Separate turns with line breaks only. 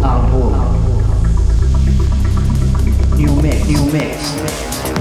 老布，New Mix，New Mix。